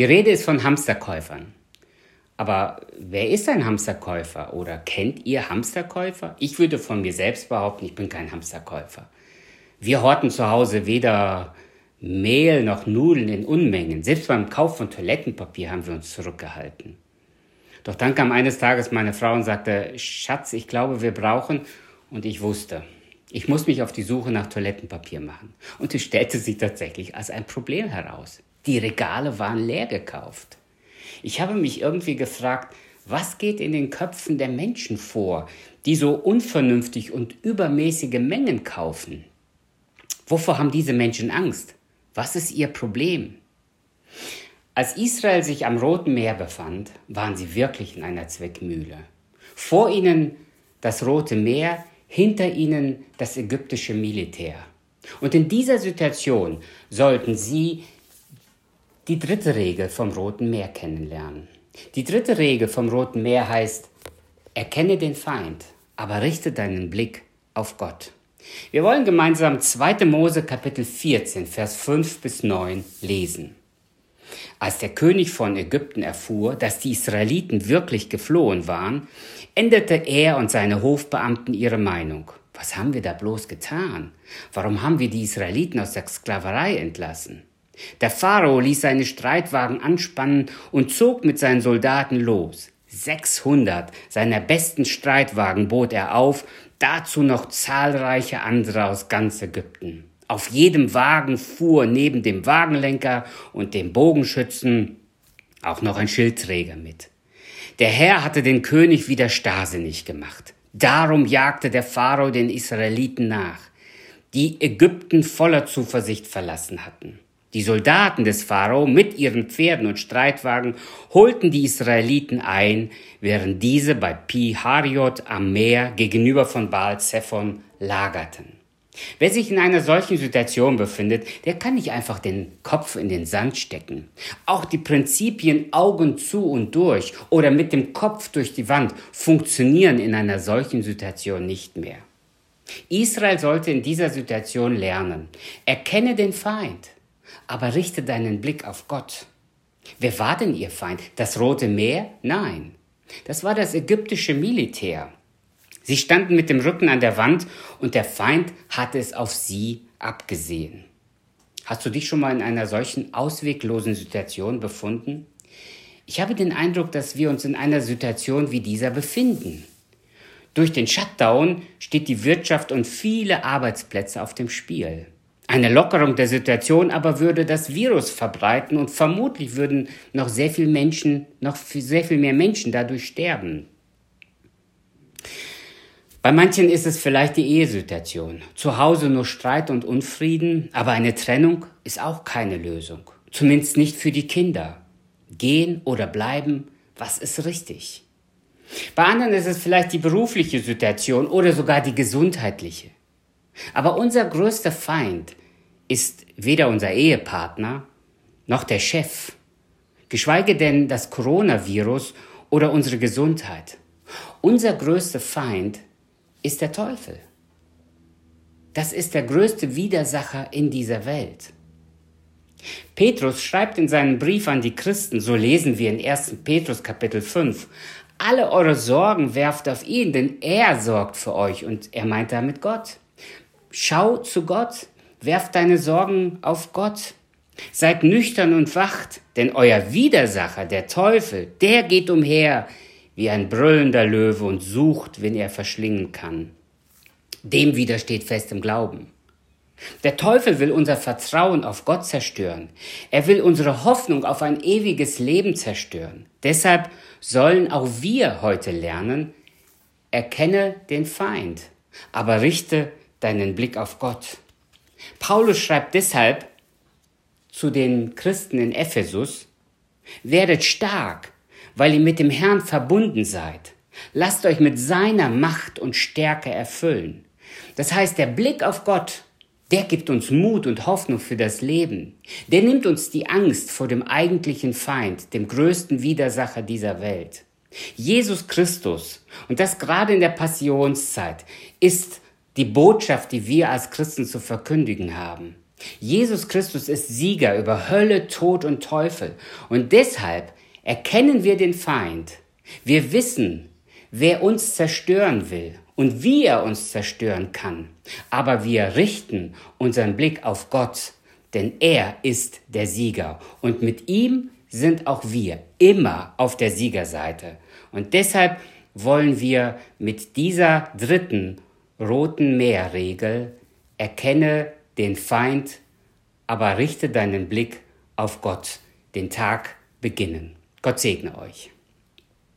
Die Rede ist von Hamsterkäufern. Aber wer ist ein Hamsterkäufer oder kennt ihr Hamsterkäufer? Ich würde von mir selbst behaupten, ich bin kein Hamsterkäufer. Wir horten zu Hause weder Mehl noch Nudeln in Unmengen. Selbst beim Kauf von Toilettenpapier haben wir uns zurückgehalten. Doch dann kam eines Tages meine Frau und sagte, Schatz, ich glaube, wir brauchen, und ich wusste, ich muss mich auf die Suche nach Toilettenpapier machen. Und es stellte sich tatsächlich als ein Problem heraus. Die Regale waren leer gekauft. Ich habe mich irgendwie gefragt, was geht in den Köpfen der Menschen vor, die so unvernünftig und übermäßige Mengen kaufen? Wovor haben diese Menschen Angst? Was ist ihr Problem? Als Israel sich am Roten Meer befand, waren sie wirklich in einer Zweckmühle. Vor ihnen das Rote Meer, hinter ihnen das ägyptische Militär. Und in dieser Situation sollten sie die dritte Regel vom Roten Meer kennenlernen. Die dritte Regel vom Roten Meer heißt, erkenne den Feind, aber richte deinen Blick auf Gott. Wir wollen gemeinsam 2. Mose Kapitel 14, Vers 5 bis 9 lesen. Als der König von Ägypten erfuhr, dass die Israeliten wirklich geflohen waren, änderte er und seine Hofbeamten ihre Meinung. Was haben wir da bloß getan? Warum haben wir die Israeliten aus der Sklaverei entlassen? Der Pharao ließ seine Streitwagen anspannen und zog mit seinen Soldaten los. 600 seiner besten Streitwagen bot er auf, dazu noch zahlreiche andere aus ganz Ägypten. Auf jedem Wagen fuhr neben dem Wagenlenker und dem Bogenschützen auch noch ein Schildträger mit. Der Herr hatte den König wieder starrsinnig gemacht. Darum jagte der Pharao den Israeliten nach, die Ägypten voller Zuversicht verlassen hatten. Die Soldaten des Pharao mit ihren Pferden und Streitwagen holten die Israeliten ein, während diese bei Pi Hariot am Meer gegenüber von Baal Zephon lagerten. Wer sich in einer solchen Situation befindet, der kann nicht einfach den Kopf in den Sand stecken. Auch die Prinzipien Augen zu und durch oder mit dem Kopf durch die Wand funktionieren in einer solchen Situation nicht mehr. Israel sollte in dieser Situation lernen. Erkenne den Feind, aber richte deinen Blick auf Gott. Wer war denn ihr Feind? Das Rote Meer? Nein. Das war das ägyptische Militär. Sie standen mit dem Rücken an der Wand und der Feind hatte es auf sie abgesehen. Hast du dich schon mal in einer solchen ausweglosen Situation befunden? Ich habe den Eindruck, dass wir uns in einer Situation wie dieser befinden. Durch den Shutdown steht die Wirtschaft und viele Arbeitsplätze auf dem Spiel. Eine Lockerung der Situation aber würde das Virus verbreiten und vermutlich würden noch sehr viel Menschen, noch sehr viel mehr Menschen dadurch sterben. Bei manchen ist es vielleicht die Ehesituation. Zu Hause nur Streit und Unfrieden, aber eine Trennung ist auch keine Lösung. Zumindest nicht für die Kinder. Gehen oder bleiben, was ist richtig? Bei anderen ist es vielleicht die berufliche Situation oder sogar die gesundheitliche. Aber unser größter Feind ist weder unser Ehepartner noch der Chef, geschweige denn das Coronavirus oder unsere Gesundheit. Unser größter Feind ist der Teufel. Das ist der größte Widersacher in dieser Welt. Petrus schreibt in seinem Brief an die Christen, so lesen wir in 1. Petrus Kapitel 5, alle eure Sorgen werft auf ihn, denn er sorgt für euch und er meint damit Gott. Schau zu Gott, werft deine Sorgen auf Gott. Seid nüchtern und wacht, denn euer Widersacher, der Teufel, der geht umher wie ein brüllender Löwe und sucht, wen er verschlingen kann. Dem widersteht fest im Glauben. Der Teufel will unser Vertrauen auf Gott zerstören. Er will unsere Hoffnung auf ein ewiges Leben zerstören. Deshalb sollen auch wir heute lernen, erkenne den Feind, aber richte deinen Blick auf Gott. Paulus schreibt deshalb zu den Christen in Ephesus, werdet stark, weil ihr mit dem Herrn verbunden seid. Lasst euch mit seiner Macht und Stärke erfüllen. Das heißt, der Blick auf Gott, der gibt uns Mut und Hoffnung für das Leben. Der nimmt uns die Angst vor dem eigentlichen Feind, dem größten Widersacher dieser Welt. Jesus Christus, und das gerade in der Passionszeit, ist die Botschaft, die wir als Christen zu verkündigen haben. Jesus Christus ist Sieger über Hölle, Tod und Teufel. Und deshalb erkennen wir den Feind. Wir wissen, wer uns zerstören will und wie er uns zerstören kann. Aber wir richten unseren Blick auf Gott, denn er ist der Sieger. Und mit ihm sind auch wir immer auf der Siegerseite. Und deshalb wollen wir mit dieser dritten roten Meerregel erkenne den Feind, aber richte deinen Blick auf Gott, den Tag beginnen. Gott segne euch.